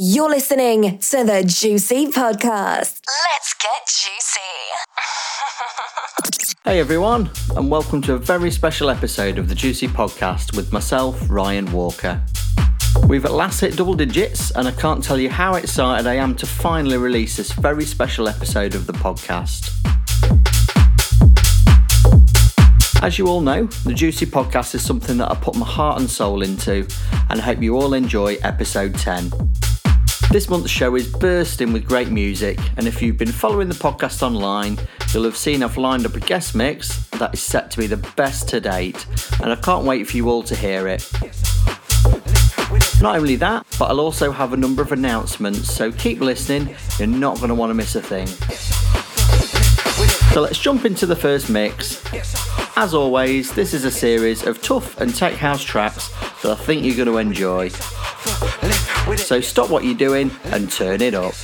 You're listening to the Juicy Podcast. Let's get juicy. hey everyone, and welcome to a very special episode of the Juicy Podcast with myself, Ryan Walker. We've at last hit double digits, and I can't tell you how excited I am to finally release this very special episode of the podcast. As you all know, the Juicy Podcast is something that I put my heart and soul into, and I hope you all enjoy episode 10. This month's show is bursting with great music, and if you've been following the podcast online, you'll have seen I've lined up a guest mix that is set to be the best to date, and I can't wait for you all to hear it. Not only that, but I'll also have a number of announcements, so keep listening, you're not going to want to miss a thing. So let's jump into the first mix. As always, this is a series of tough and tech house tracks that I think you're going to enjoy. So stop what you're doing and turn it up.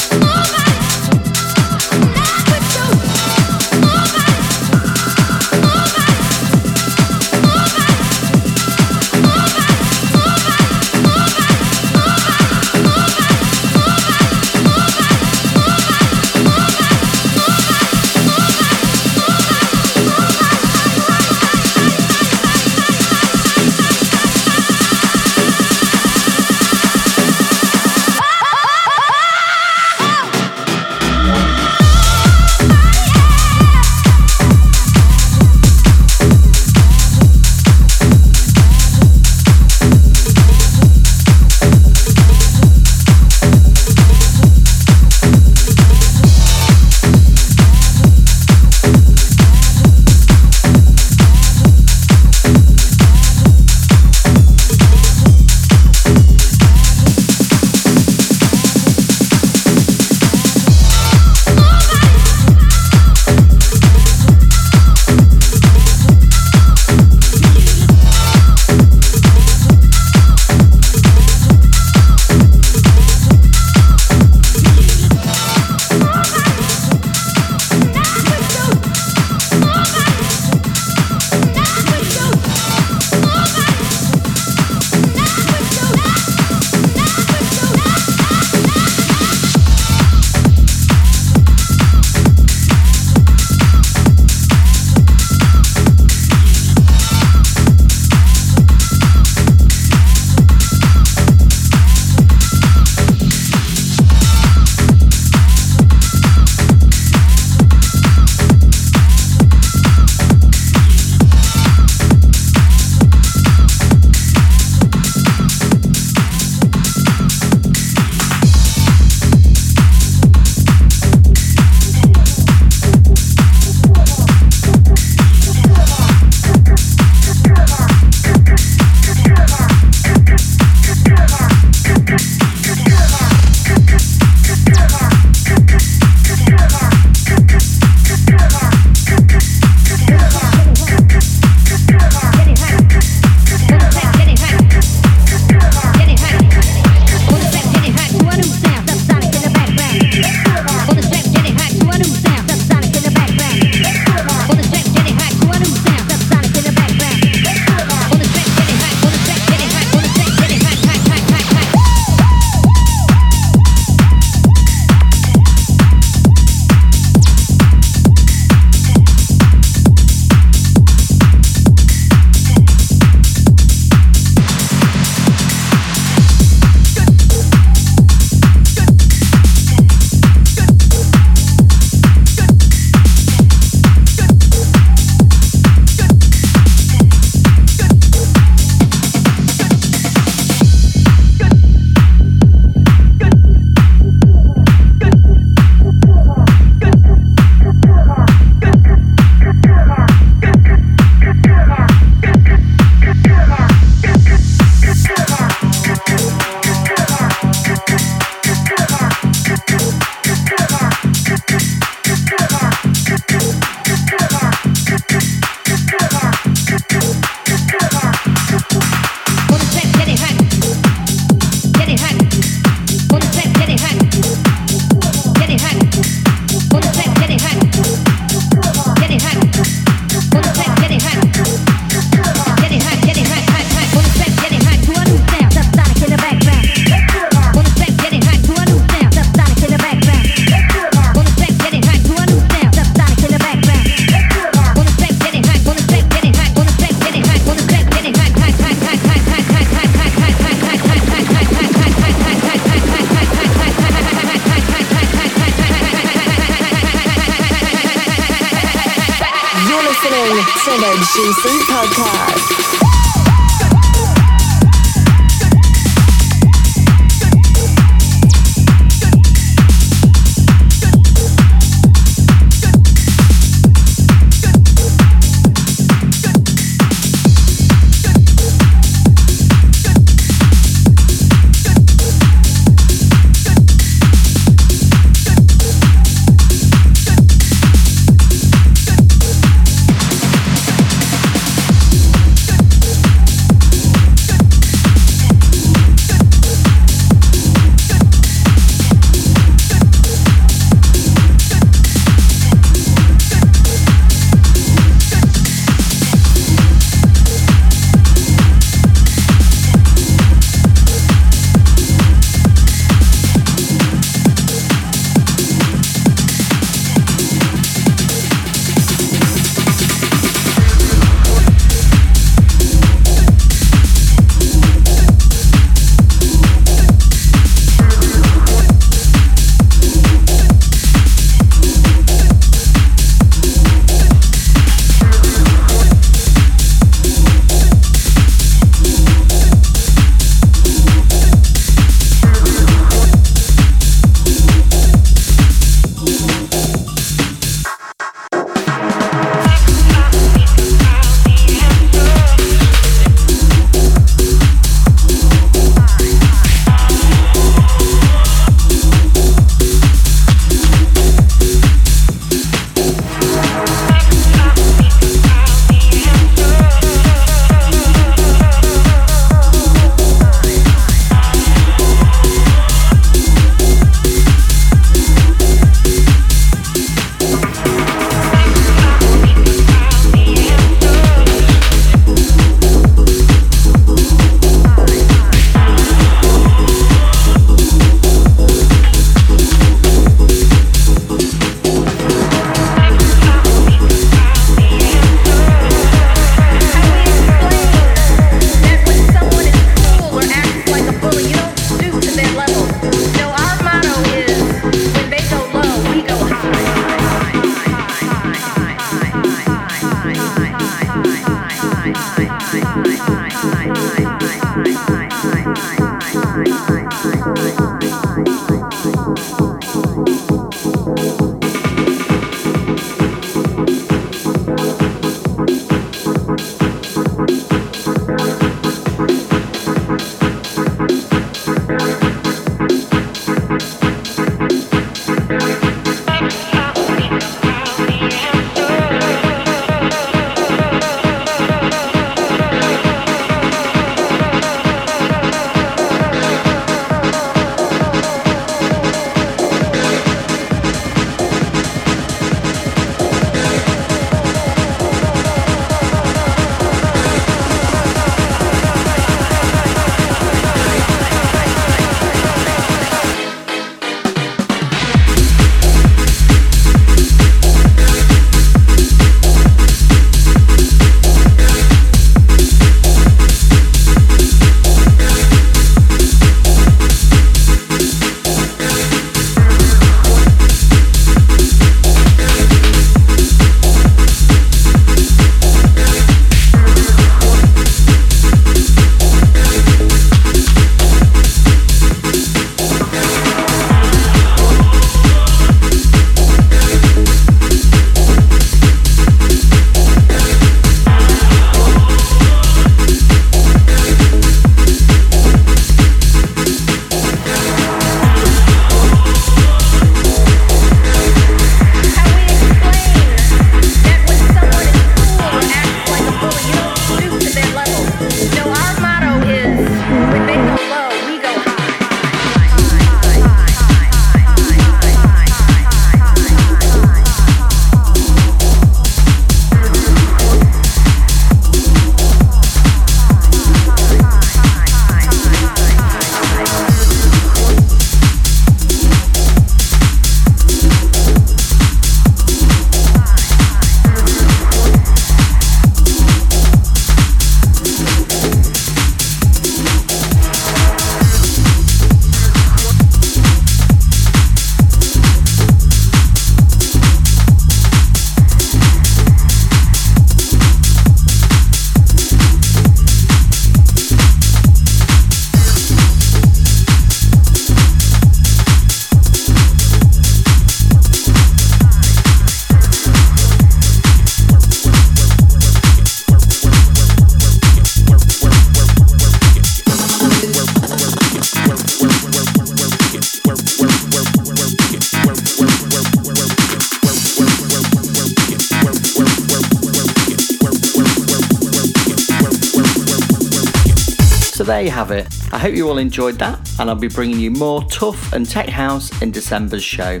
You have it. I hope you all enjoyed that, and I'll be bringing you more tough and tech house in December's show.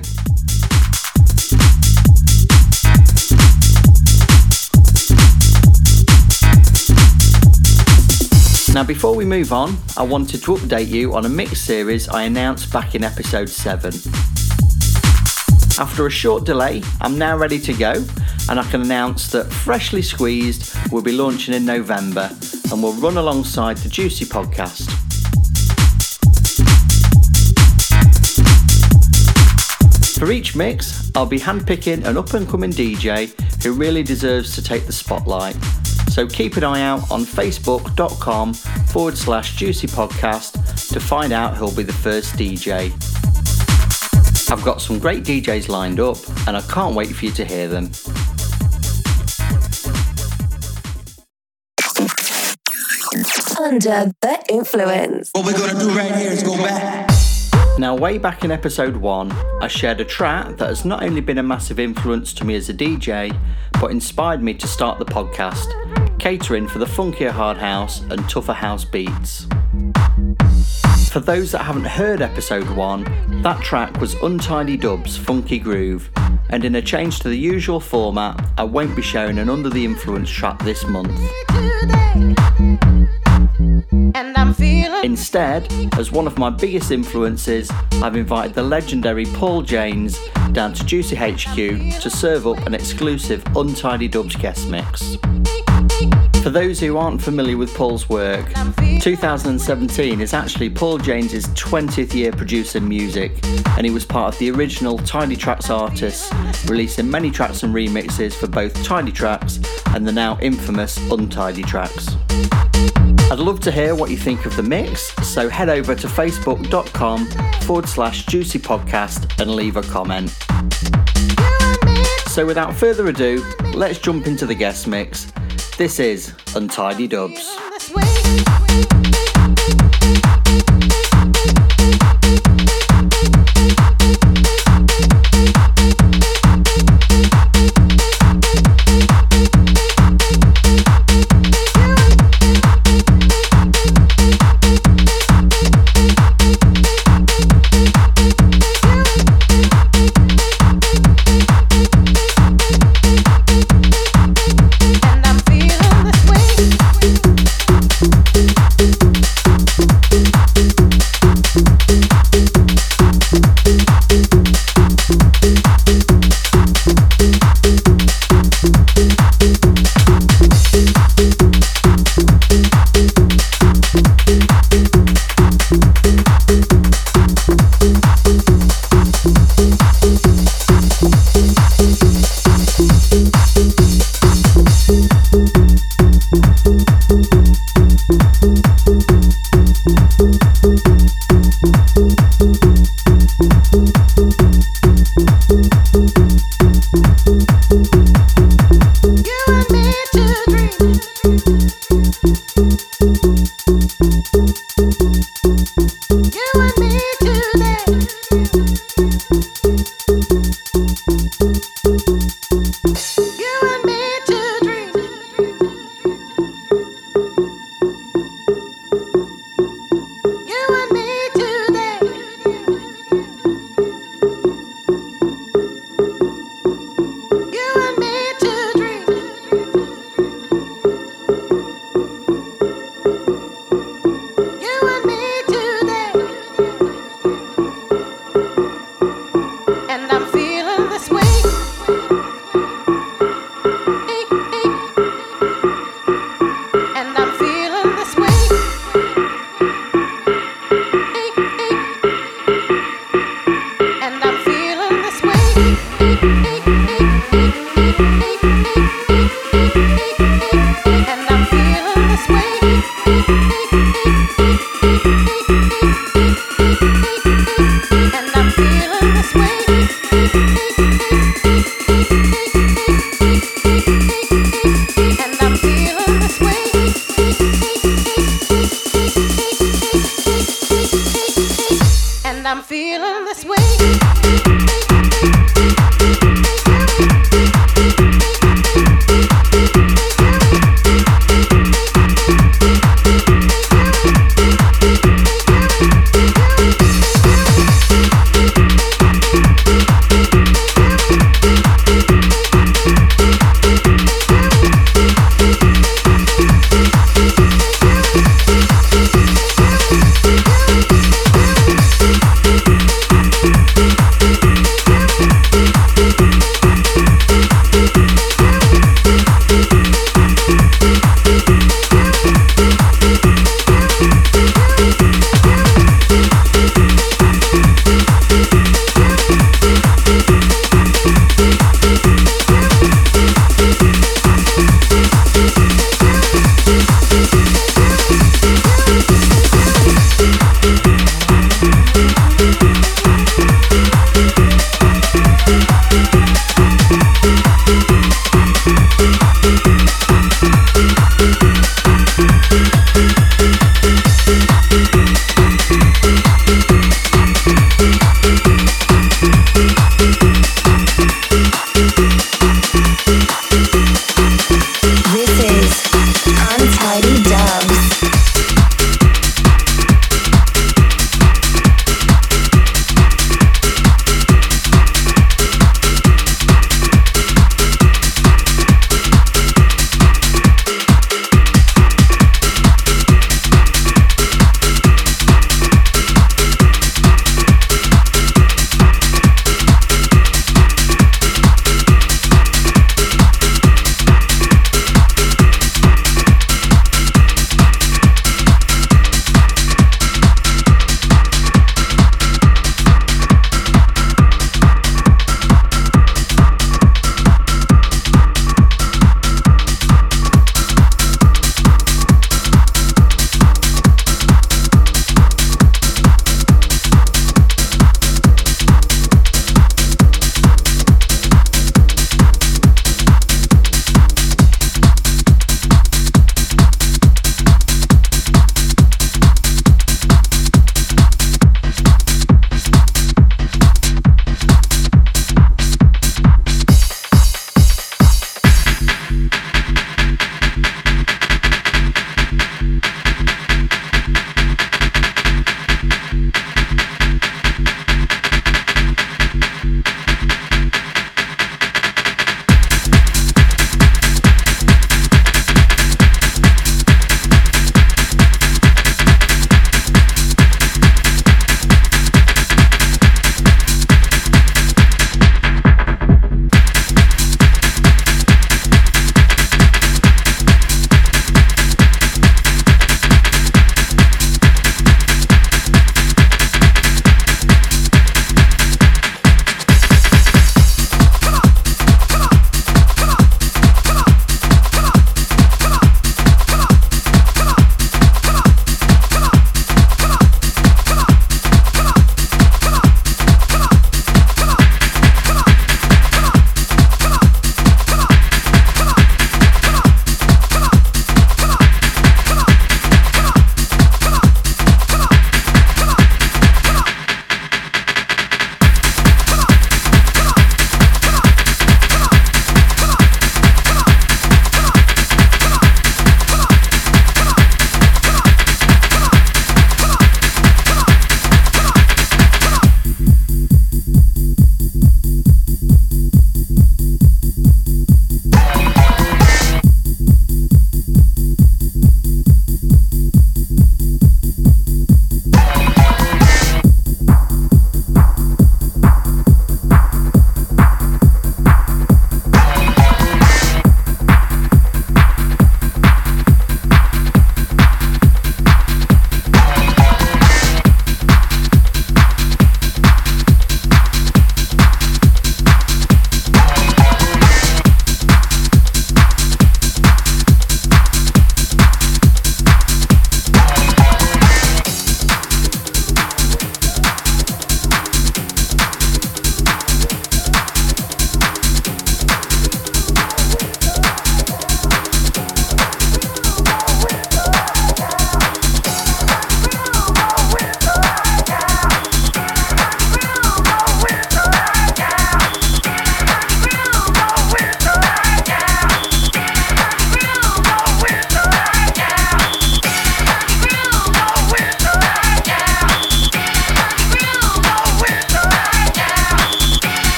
Now, before we move on, I wanted to update you on a mix series I announced back in episode 7. After a short delay, I'm now ready to go, and I can announce that Freshly Squeezed will be launching in November and will run alongside the Juicy podcast. For each mix, I'll be handpicking an up and coming DJ who really deserves to take the spotlight so keep an eye out on facebook.com forward slash juicy podcast to find out who'll be the first DJ. I've got some great DJs lined up and I can't wait for you to hear them. Under the influence. What we're gonna do right here is go back. Now, way back in episode 1, I shared a track that has not only been a massive influence to me as a DJ, but inspired me to start the podcast, catering for the funkier hard house and tougher house beats. For those that haven't heard episode 1, that track was Untidy Dub's Funky Groove, and in a change to the usual format, I won't be sharing an Under the Influence track this month. Instead, as one of my biggest influences, I've invited the legendary Paul Janes down to Juicy HQ to serve up an exclusive Untidy Dubs guest mix. For those who aren't familiar with Paul's work, 2017 is actually Paul Janes's 20th year producing music, and he was part of the original Tidy Tracks artists, releasing many tracks and remixes for both Tidy Tracks and the now infamous Untidy Tracks. I'd love to hear what you think of the mix, so head over to facebook.com forward slash juicy podcast and leave a comment. So without further ado, let's jump into the guest mix. This is Untidy Dubs.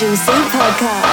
Juicy Podcast.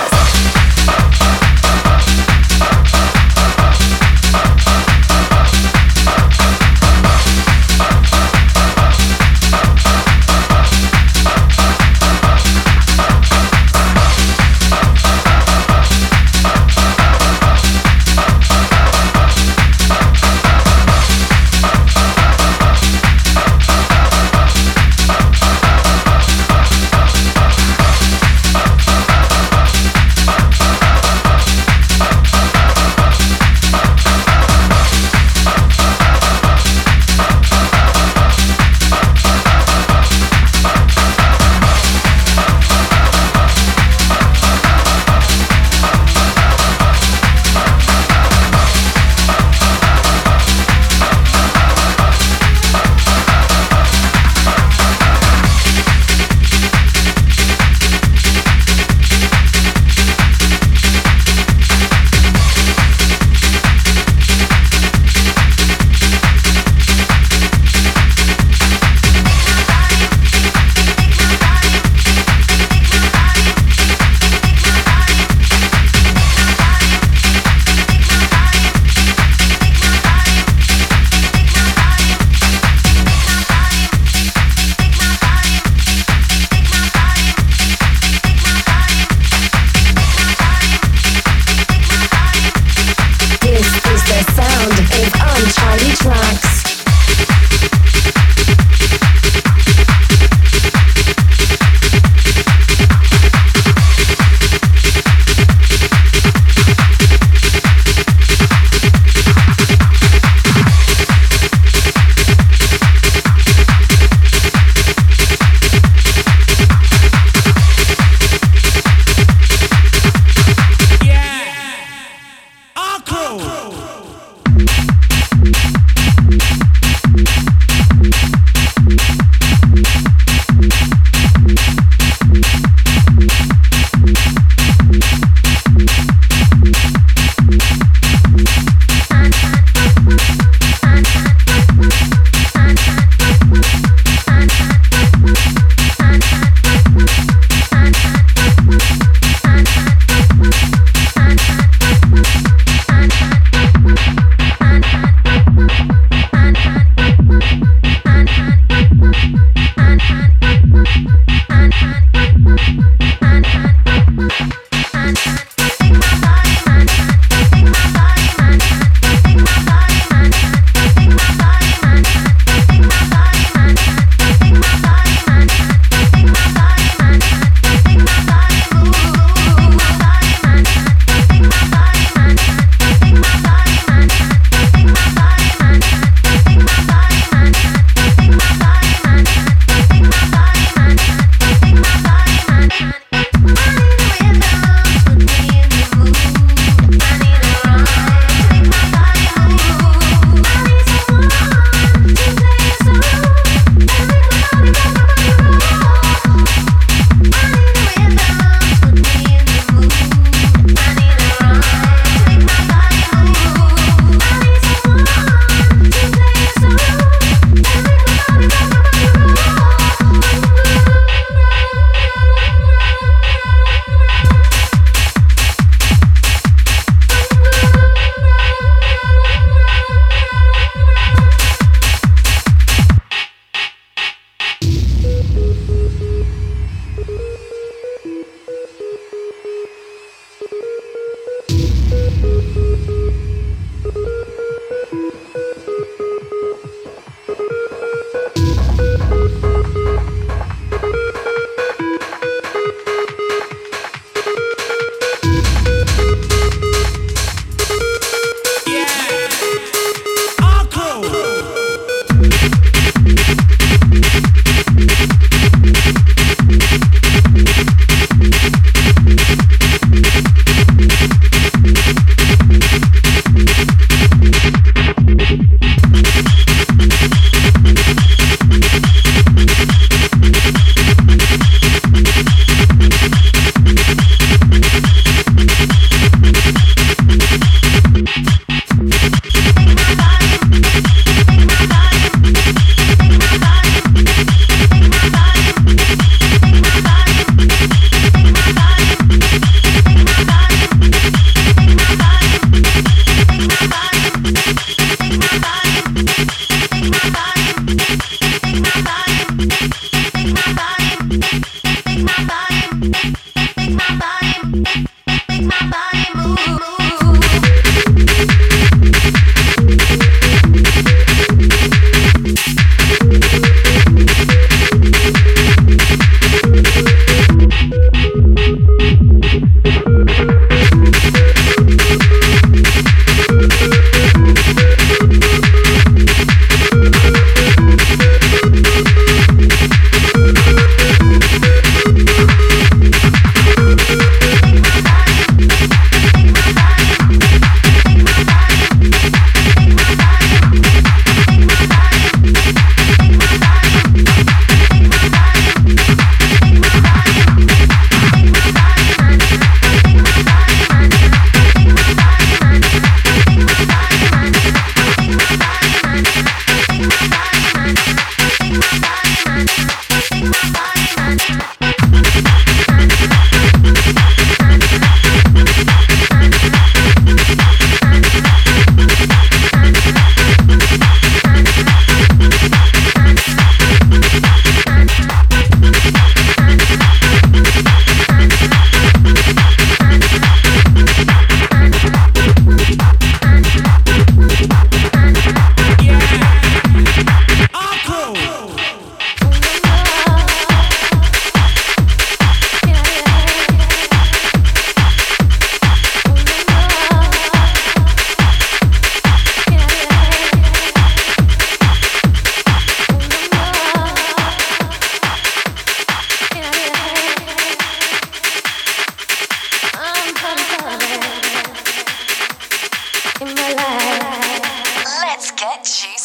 in my life. Let's get you.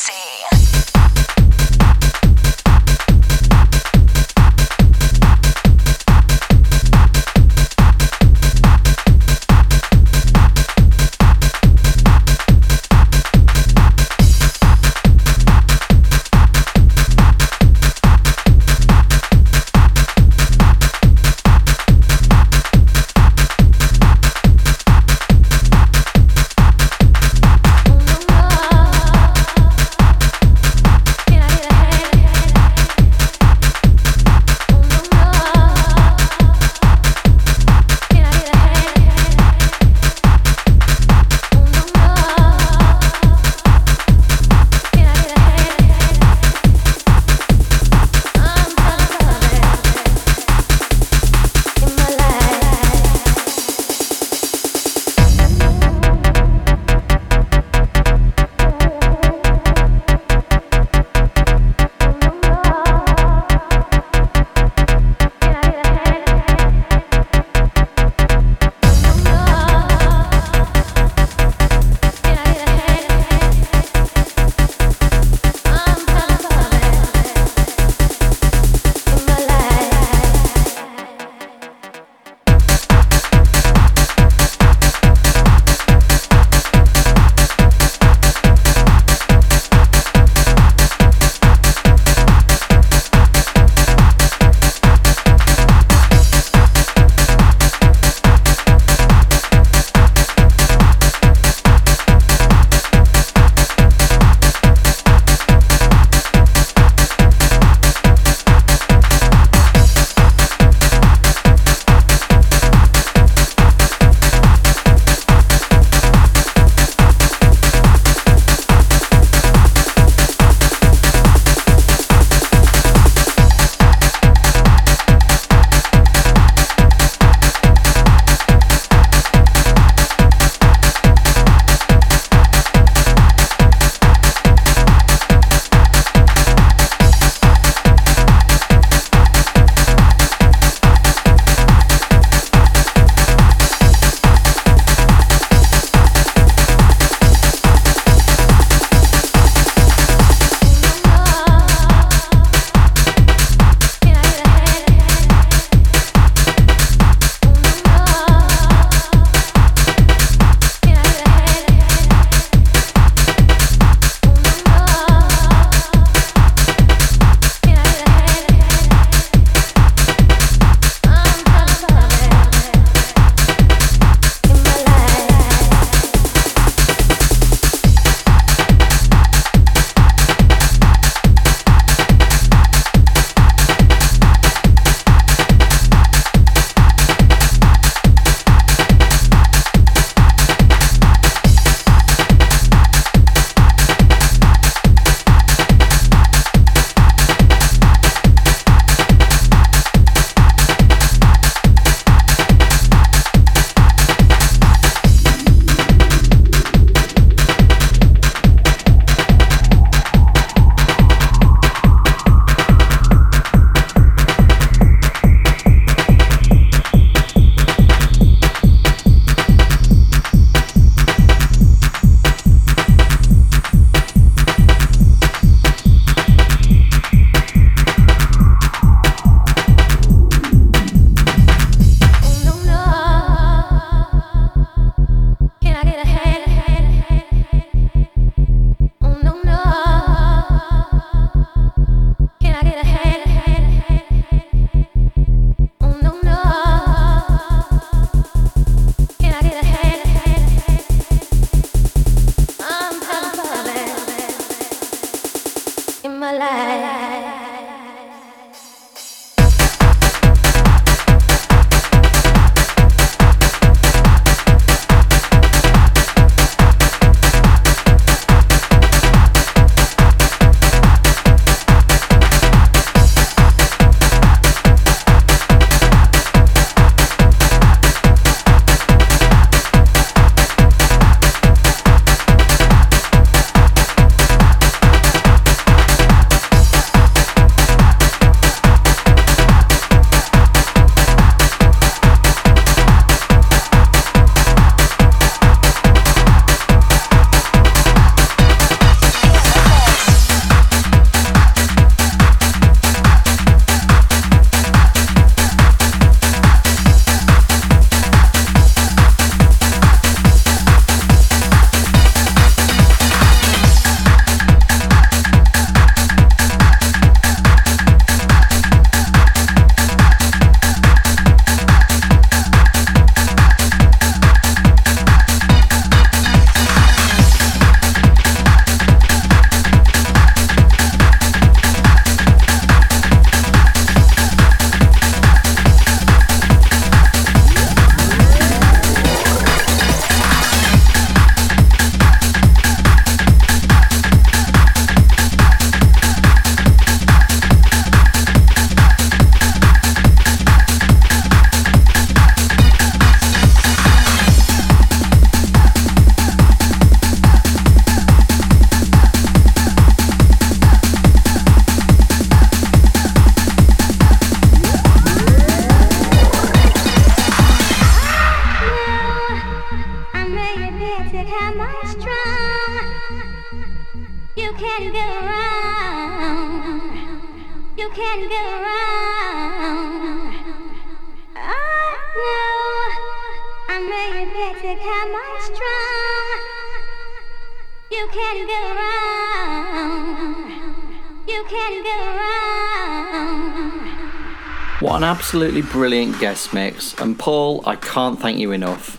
Absolutely brilliant guest mix, and Paul, I can't thank you enough.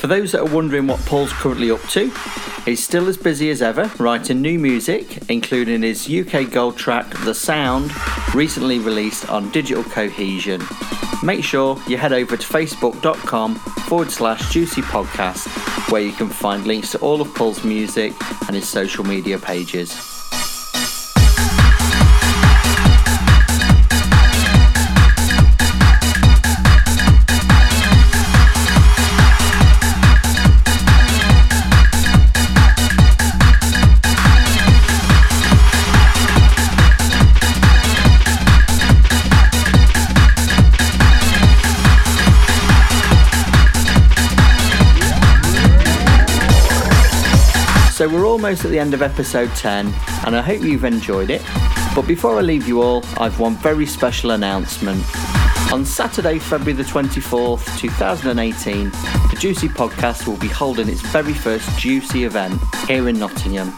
For those that are wondering what Paul's currently up to, he's still as busy as ever writing new music, including his UK gold track The Sound, recently released on Digital Cohesion. Make sure you head over to facebook.com forward slash juicy podcast, where you can find links to all of Paul's music and his social media pages. So we're almost at the end of episode 10, and I hope you've enjoyed it. But before I leave you all, I've one very special announcement. On Saturday, February the 24th, 2018, the Juicy Podcast will be holding its very first Juicy event here in Nottingham.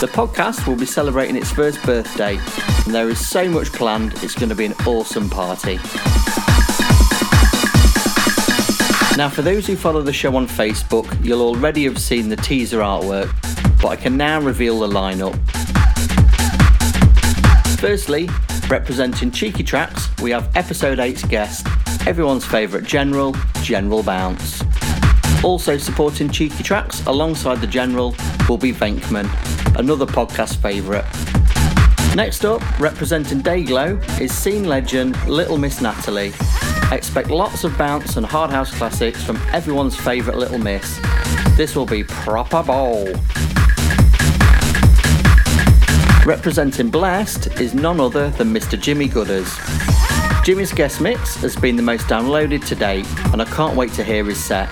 The podcast will be celebrating its first birthday, and there is so much planned, it's going to be an awesome party. Now, for those who follow the show on Facebook, you'll already have seen the teaser artwork, but I can now reveal the lineup. Firstly, representing Cheeky Tracks, we have episode 8's guest, everyone's favourite General, General Bounce. Also supporting Cheeky Tracks alongside the General will be Venkman, another podcast favourite. Next up, representing Dayglow, is scene legend Little Miss Natalie. Expect lots of bounce and hard house classics from everyone's favourite Little Miss. This will be proper bowl. Representing Blast is none other than Mr. Jimmy Gooders. Jimmy's guest mix has been the most downloaded to date, and I can't wait to hear his set.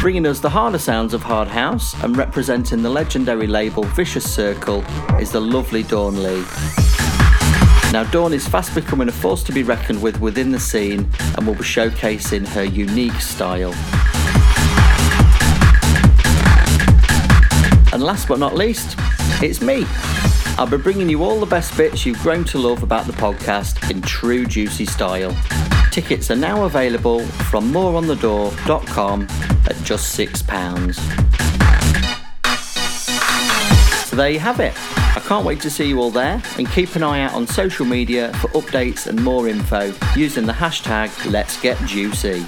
Bringing us the harder sounds of Hard House and representing the legendary label Vicious Circle is the lovely Dawn Lee. Now, Dawn is fast becoming a force to be reckoned with within the scene and will be showcasing her unique style. And last but not least, it's me. I'll be bringing you all the best bits you've grown to love about the podcast in true juicy style. Tickets are now available from moreonthedoor.com at just £6. So there you have it. I can't wait to see you all there and keep an eye out on social media for updates and more info using the hashtag Let's Get Juicy.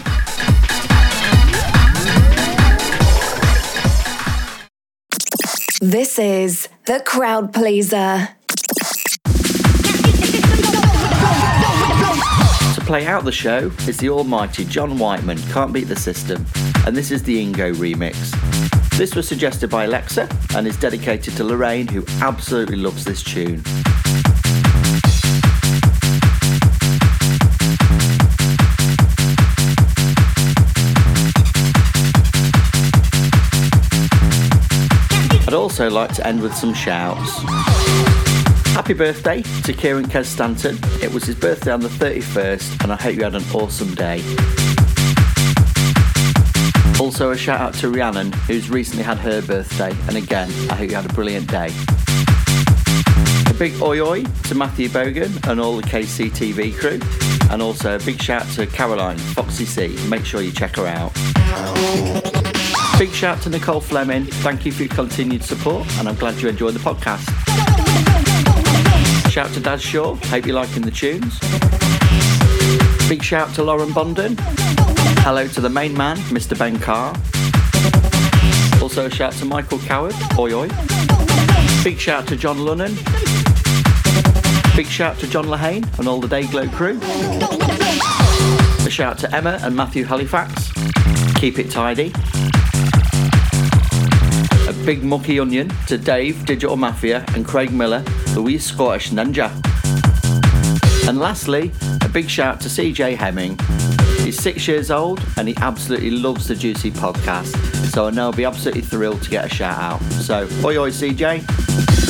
This is The Crowd Pleaser. To play out the show is the almighty John Whiteman, Can't Beat the System, and this is the Ingo remix. This was suggested by Alexa and is dedicated to Lorraine, who absolutely loves this tune. I'd also like to end with some shouts. Happy birthday to Kieran Kes Stanton. It was his birthday on the 31st, and I hope you had an awesome day. Also, a shout out to Rhiannon, who's recently had her birthday, and again, I hope you had a brilliant day. A big oi oi to Matthew Bogan and all the KCTV crew, and also a big shout to Caroline, Foxy C. Make sure you check her out. Big shout to Nicole Fleming. Thank you for your continued support, and I'm glad you enjoyed the podcast. Shout to Dad Shaw. Hope you're liking the tunes. Big shout to Lauren Bonden. Hello to the main man, Mr. Ben Carr. Also a shout to Michael Coward. Oi oi. Big shout to John Lunnan. Big shout to John Lahane and all the Dayglow crew. A shout to Emma and Matthew Halifax. Keep it tidy. A big mucky onion to Dave, Digital Mafia, and Craig Miller, Louise Scottish Ninja. And lastly, a big shout to CJ Hemming. He's six years old and he absolutely loves the Juicy podcast, so I know he'll be absolutely thrilled to get a shout out. So, oi oi CJ.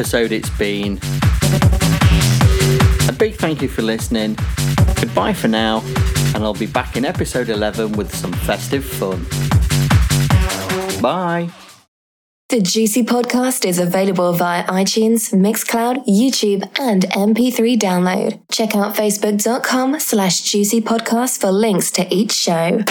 Episode it's been. A big thank you for listening. Goodbye for now, and I'll be back in episode 11 with some festive fun. Bye. The Juicy Podcast is available via iTunes, Mixcloud, YouTube, and MP3 download. Check out facebook.com slash juicy podcast for links to each show.